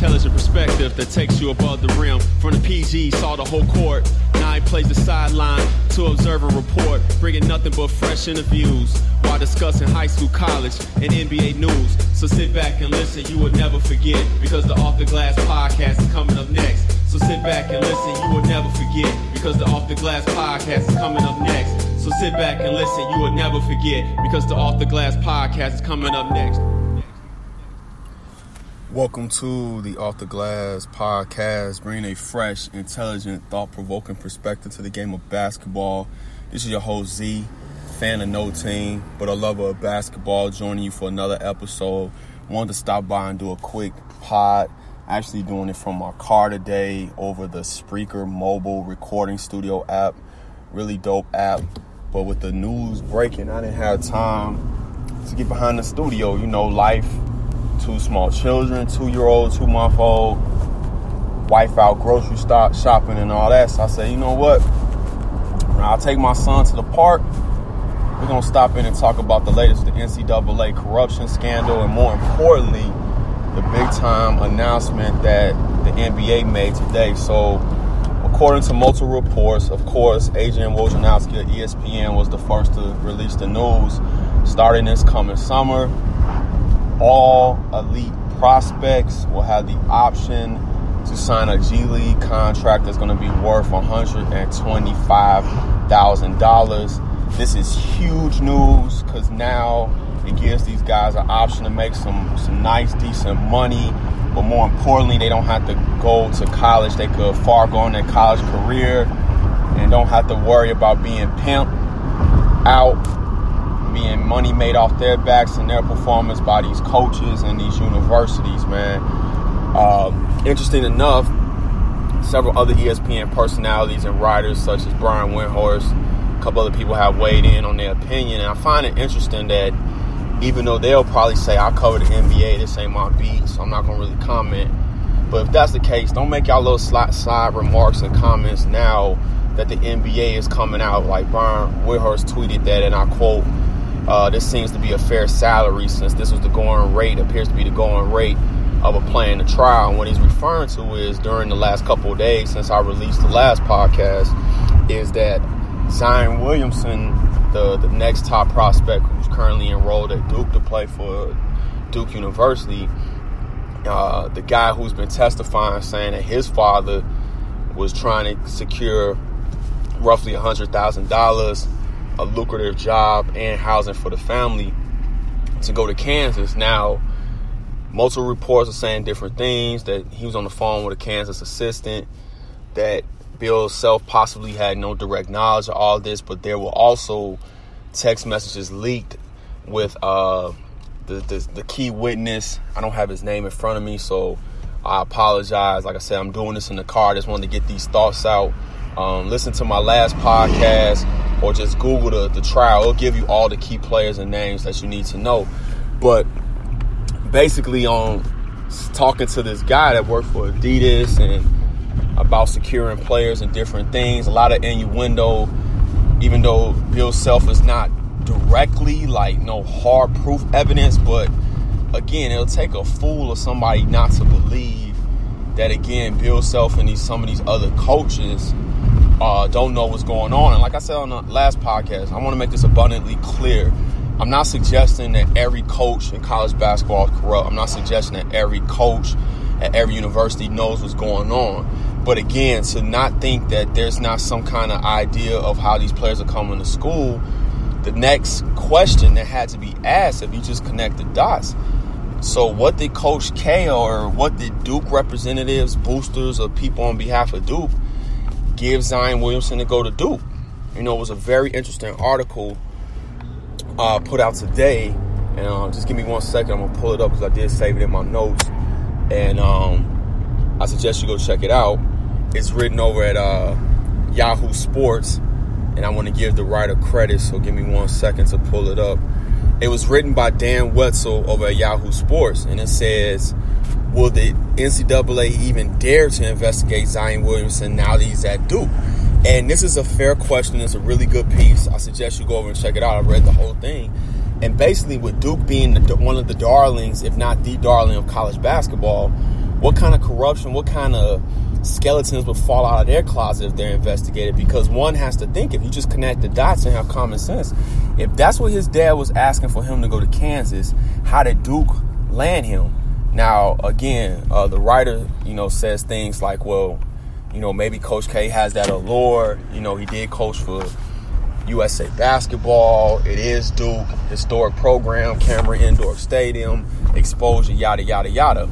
Intelligent perspective that takes you above the rim. From the PG, saw the whole court. Now he plays the sideline to observe and report, bringing nothing but fresh interviews while discussing high school, college, and NBA news. So sit back and listen, you will never forget because the Off the Glass podcast is coming up next. So sit back and listen, you will never forget because the Off the Glass podcast is coming up next. So sit back and listen, you will never forget because the Off the Glass podcast is coming up next. Welcome to the Off the Glass podcast, bringing a fresh, intelligent, thought provoking perspective to the game of basketball. This is your host Z, fan of no team, but a lover of basketball, joining you for another episode. Wanted to stop by and do a quick pod. Actually, doing it from my car today over the Spreaker mobile recording studio app. Really dope app. But with the news breaking, I didn't have time to get behind the studio. You know, life two small children, two year old, two month old, wife out grocery stop shopping and all that. So I said, you know what? I'll take my son to the park. We're gonna stop in and talk about the latest, the NCAA corruption scandal, and more importantly, the big time announcement that the NBA made today. So, according to multiple reports, of course, Adrian Wojnarowski of ESPN was the first to release the news. Starting this coming summer, all elite prospects will have the option to sign a G League contract that's going to be worth $125,000. This is huge news because now it gives these guys an option to make some, some nice, decent money. But more importantly, they don't have to go to college. They could far go on their college career and don't have to worry about being pimped out being money made off their backs and their performance by these coaches and these universities, man. Um, interesting enough, several other ESPN personalities and writers, such as Brian Windhorst, a couple other people have weighed in on their opinion. And I find it interesting that even though they'll probably say, I cover the NBA, this ain't my beat, so I'm not going to really comment. But if that's the case, don't make y'all little side, side remarks and comments now that the NBA is coming out. Like Brian Windhorst tweeted that, and I quote, uh, this seems to be a fair salary since this was the going rate, appears to be the going rate of a player in the trial. And what he's referring to is during the last couple of days since I released the last podcast, is that Zion Williamson, the, the next top prospect who's currently enrolled at Duke to play for Duke University, uh, the guy who's been testifying saying that his father was trying to secure roughly $100,000 a lucrative job and housing for the family to go to Kansas. Now, multiple reports are saying different things that he was on the phone with a Kansas assistant, that Bill Self possibly had no direct knowledge of all this, but there were also text messages leaked with uh, the, the, the key witness. I don't have his name in front of me, so I apologize. Like I said, I'm doing this in the car. I just wanted to get these thoughts out. Um, listen to my last podcast or just Google the, the trial. It'll give you all the key players and names that you need to know. But basically, um, on talking to this guy that worked for Adidas and about securing players and different things, a lot of innuendo, even though Bill Self is not directly like no hard proof evidence, but again, it'll take a fool or somebody not to believe that again, Bill Self and these some of these other coaches uh, don't know what's going on. And like I said on the last podcast, I want to make this abundantly clear. I'm not suggesting that every coach in college basketball is corrupt. I'm not suggesting that every coach at every university knows what's going on. But again, to not think that there's not some kind of idea of how these players are coming to school, the next question that had to be asked, if you just connect the dots, So, what did Coach K or what did Duke representatives, boosters, or people on behalf of Duke give Zion Williamson to go to Duke? You know, it was a very interesting article uh, put out today. And uh, just give me one second, I'm gonna pull it up because I did save it in my notes. And um, I suggest you go check it out. It's written over at uh, Yahoo Sports, and I want to give the writer credit. So give me one second to pull it up. It was written by Dan Wetzel over at Yahoo Sports, and it says, Will the NCAA even dare to investigate Zion Williamson now that he's at Duke? And this is a fair question. It's a really good piece. I suggest you go over and check it out. I read the whole thing. And basically, with Duke being the, one of the darlings, if not the darling of college basketball, what kind of corruption, what kind of skeletons would fall out of their closet if they're investigated because one has to think if you just connect the dots and have common sense if that's what his dad was asking for him to go to kansas how did duke land him now again uh, the writer you know says things like well you know maybe coach k has that allure you know he did coach for usa basketball it is duke historic program cameron indoor stadium exposure yada yada yada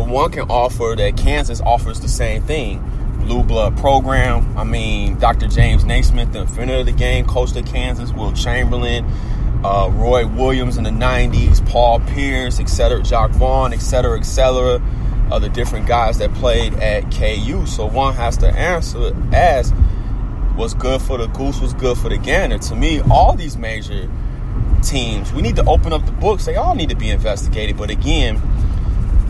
but one can offer that Kansas offers the same thing. Blue blood program. I mean, Dr. James Naismith, the inventor of the game, coached at Kansas. Wilt Chamberlain, uh, Roy Williams in the 90s, Paul Pierce, etc., Jacque Vaughn, etc., etc., uh, the different guys that played at KU. So one has to answer, as what's good for the goose was good for the gander. To me, all these major teams, we need to open up the books. They all need to be investigated. But again,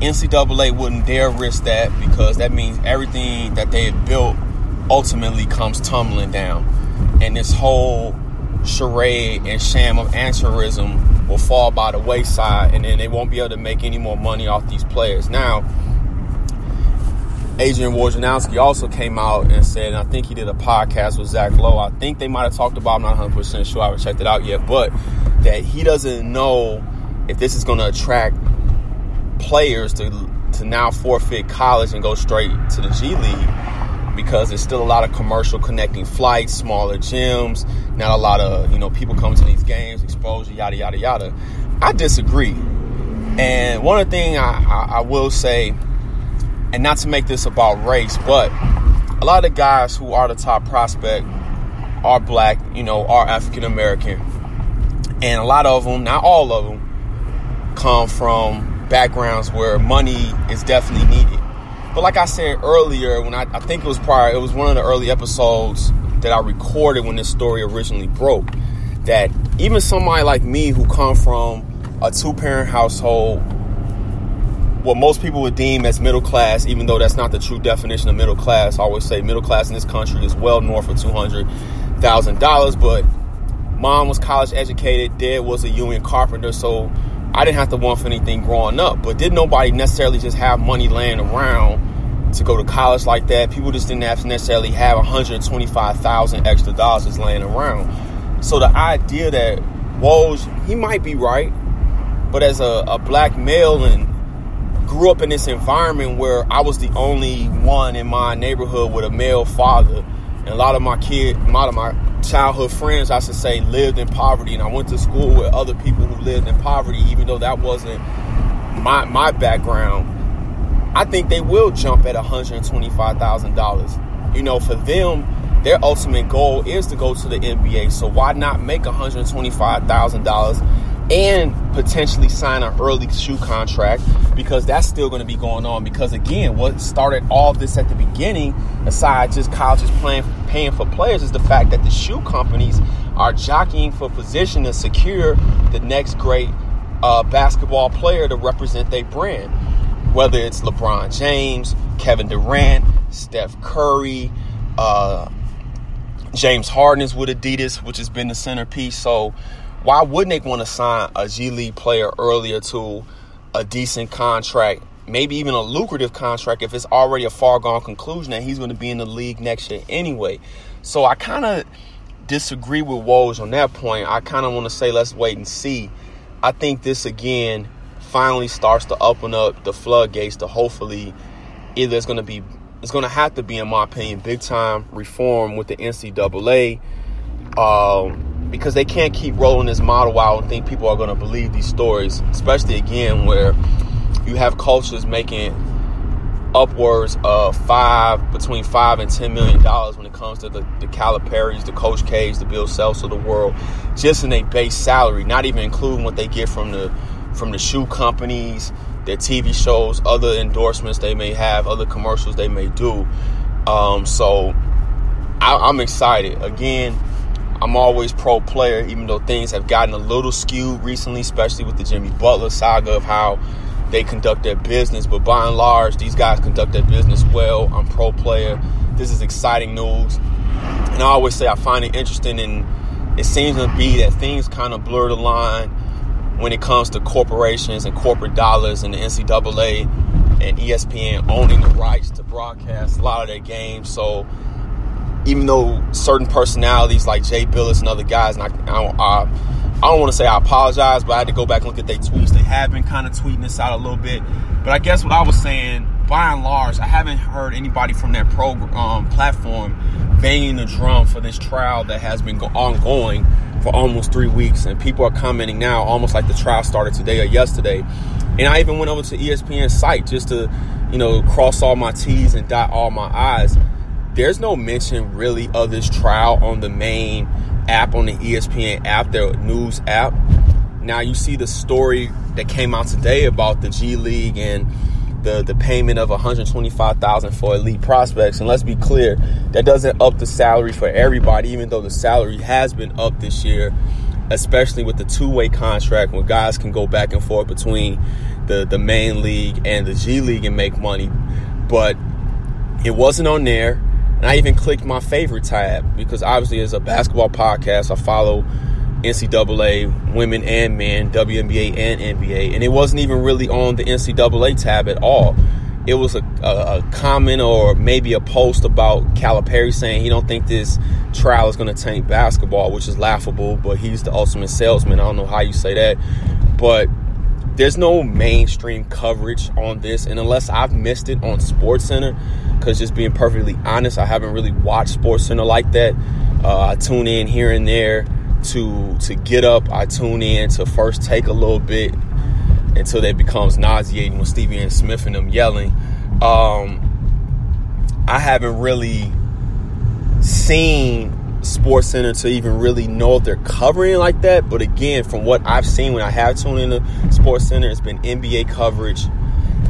NCAA wouldn't dare risk that because that means everything that they built ultimately comes tumbling down. And this whole charade and sham of amateurism will fall by the wayside and then they won't be able to make any more money off these players. Now, Adrian Wojnarowski also came out and said, and I think he did a podcast with Zach Lowe. I think they might have talked about, I'm not 100% sure, I haven't checked it out yet, but that he doesn't know if this is going to attract players to to now forfeit college and go straight to the G League because there's still a lot of commercial connecting flights, smaller gyms, not a lot of you know people coming to these games, exposure, yada yada yada. I disagree, and one of the things I, I, I will say, and not to make this about race, but a lot of the guys who are the top prospect are black, you know, are African American, and a lot of them, not all of them, come from backgrounds where money is definitely needed. But like I said earlier, when I, I think it was prior, it was one of the early episodes that I recorded when this story originally broke. That even somebody like me who come from a two parent household, what most people would deem as middle class, even though that's not the true definition of middle class. I always say middle class in this country is well north of two hundred thousand dollars. But mom was college educated, dad was a union carpenter, so I didn't have to want for anything growing up, but did nobody necessarily just have money laying around to go to college like that? People just didn't have to necessarily have 125,000 extra dollars just laying around. So the idea that Woj, he might be right, but as a, a black male and grew up in this environment where I was the only one in my neighborhood with a male father, and a lot of my kid, a lot of my childhood friends, I should say, lived in poverty, and I went to school with other people who lived in poverty, even though that wasn't my my background. I think they will jump at $125,000. You know, for them, their ultimate goal is to go to the NBA. So why not make $125,000 and potentially sign an early shoe contract because that's still going to be going on. Because again, what started all this at the beginning, aside just colleges playing, paying for players, is the fact that the shoe companies are jockeying for position to secure the next great uh, basketball player to represent their brand. Whether it's LeBron James, Kevin Durant, Steph Curry, uh, James Harden is with Adidas, which has been the centerpiece. So why wouldn't they want to sign a G League player earlier to a decent contract, maybe even a lucrative contract if it's already a far gone conclusion that he's going to be in the league next year anyway? So I kind of disagree with Woj on that point. I kind of want to say let's wait and see. I think this again finally starts to open up the floodgates to hopefully either it's going to be it's going to have to be in my opinion big time reform with the NCAA. Um, because they can't keep rolling this model out and think people are going to believe these stories, especially again where you have cultures making upwards of five between five and ten million dollars when it comes to the, the Calipari's, the Coach K's, the Bill Selfs of the world, just in a base salary, not even including what they get from the from the shoe companies, their TV shows, other endorsements they may have, other commercials they may do. Um, so I, I'm excited. Again, I'm always pro player, even though things have gotten a little skewed recently, especially with the Jimmy Butler saga of how they conduct their business. But by and large, these guys conduct their business well. I'm pro player. This is exciting news. And I always say I find it interesting, and it seems to be that things kind of blur the line when it comes to corporations and corporate dollars and the NCAA and ESPN owning the rights to broadcast a lot of their games. So even though certain personalities like Jay Bilas and other guys, and I, I, I, I don't want to say I apologize, but I had to go back and look at their tweets. They have been kind of tweeting this out a little bit. But I guess what I was saying, by and large, I haven't heard anybody from that program um, platform banging the drum for this trial that has been go- ongoing for almost three weeks. And people are commenting now almost like the trial started today or yesterday. And I even went over to ESPN's site just to, you know, cross all my T's and dot all my I's there's no mention really of this trial on the main app on the ESPN app, their news app. Now you see the story that came out today about the G League and the the payment of 125,000 for elite prospects. And let's be clear, that doesn't up the salary for everybody, even though the salary has been up this year, especially with the two-way contract when guys can go back and forth between the the main league and the G League and make money. But it wasn't on there. And I even clicked my favorite tab because obviously, as a basketball podcast, I follow NCAA women and men, WNBA and NBA, and it wasn't even really on the NCAA tab at all. It was a, a, a comment or maybe a post about Calipari saying he don't think this trial is going to taint basketball, which is laughable. But he's the ultimate salesman. I don't know how you say that, but there's no mainstream coverage on this, and unless I've missed it on SportsCenter because just being perfectly honest, I haven't really watched SportsCenter like that. Uh, I tune in here and there to to get up. I tune in to first take a little bit until that becomes nauseating with Stephen A. Smith and them yelling. Um, I haven't really seen SportsCenter to even really know if they're covering like that. But again, from what I've seen when I have tuned into SportsCenter, it's been NBA coverage.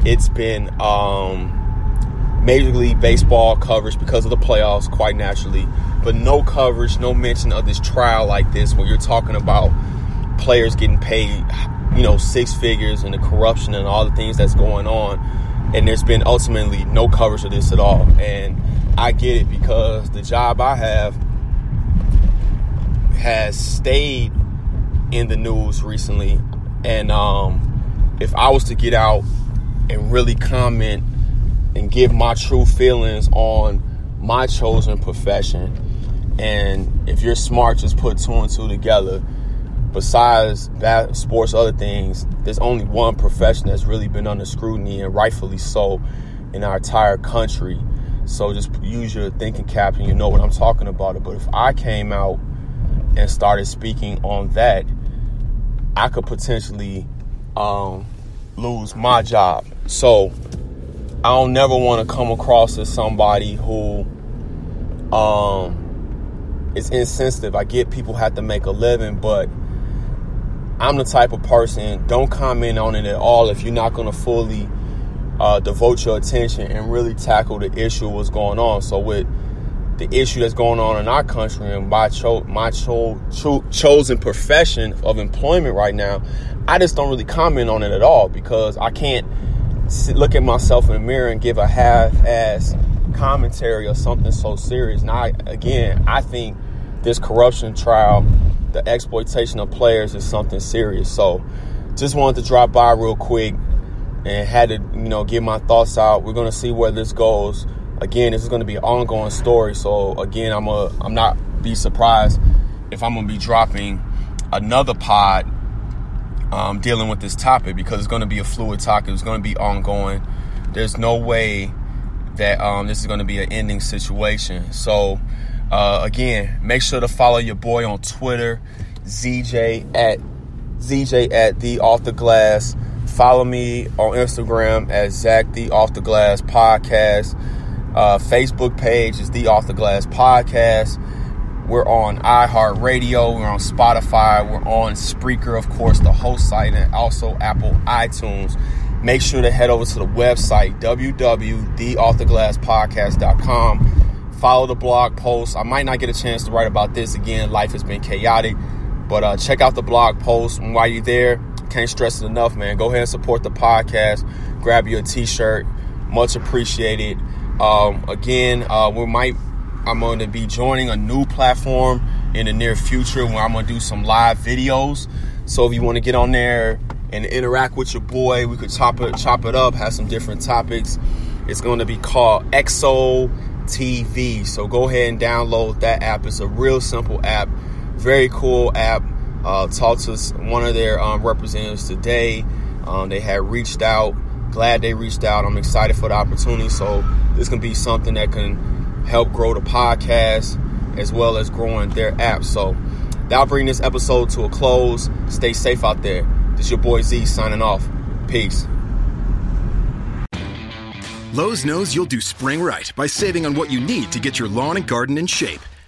It's been um, Major League Baseball coverage because of the playoffs, quite naturally, but no coverage, no mention of this trial like this when you're talking about players getting paid, you know, six figures and the corruption and all the things that's going on. And there's been ultimately no coverage of this at all. And I get it because the job I have has stayed in the news recently. And um, if I was to get out and really comment and give my true feelings on my chosen profession. And if you're smart, just put two and two together. Besides that, sports, other things, there's only one profession that's really been under scrutiny and rightfully so in our entire country. So just use your thinking cap and you know what I'm talking about. But if I came out and started speaking on that, I could potentially um, lose my job. So I don't never want to come across as somebody who um is insensitive. I get people have to make a living, but I'm the type of person don't comment on it at all if you're not going to fully uh, devote your attention and really tackle the issue what's going on. So with the issue that's going on in our country and my cho- my cho- cho- chosen profession of employment right now, I just don't really comment on it at all because I can't look at myself in the mirror and give a half-ass commentary or something so serious. Now, again, I think this corruption trial, the exploitation of players, is something serious. So, just wanted to drop by real quick and had to, you know, get my thoughts out. We're gonna see where this goes. Again, this is gonna be an ongoing story. So, again, I'm a, I'm not be surprised if I'm gonna be dropping another pod um, dealing with this topic because it's going to be a fluid topic. It's going to be ongoing. There's no way that um, this is going to be an ending situation. So, Uh, again, make sure to follow your boy on Twitter, ZJ at ZJ at the Off the Glass. Follow me on Instagram at Zach the Off the Glass Podcast. Uh, Facebook page is the Off the Glass Podcast. We're on iHeartRadio. We're on Spotify. We're on Spreaker, of course, the host site, and also Apple iTunes. Make sure to head over to the website, www.theofftheglasspodcast.com. Follow the blog post. I might not get a chance to write about this again. Life has been chaotic. But uh, check out the blog post. And while you're there, can't stress it enough, man. Go ahead and support the podcast. Grab you a t-shirt. Much appreciated. Um, again, uh, we might I'm going to be joining a new platform in the near future where I'm going to do some live videos. So if you want to get on there and interact with your boy, we could chop it, chop it up, have some different topics. It's going to be called EXO TV. So go ahead and download that app. It's a real simple app, very cool app. Uh, talked to one of their um, representatives today. Um, they had reached out. Glad they reached out. I'm excited for the opportunity. So this can be something that can help grow the podcast as well as growing their app. So that'll bring this episode to a close. Stay safe out there. This your boy Z signing off. Peace. Lowe's knows you'll do spring right by saving on what you need to get your lawn and garden in shape.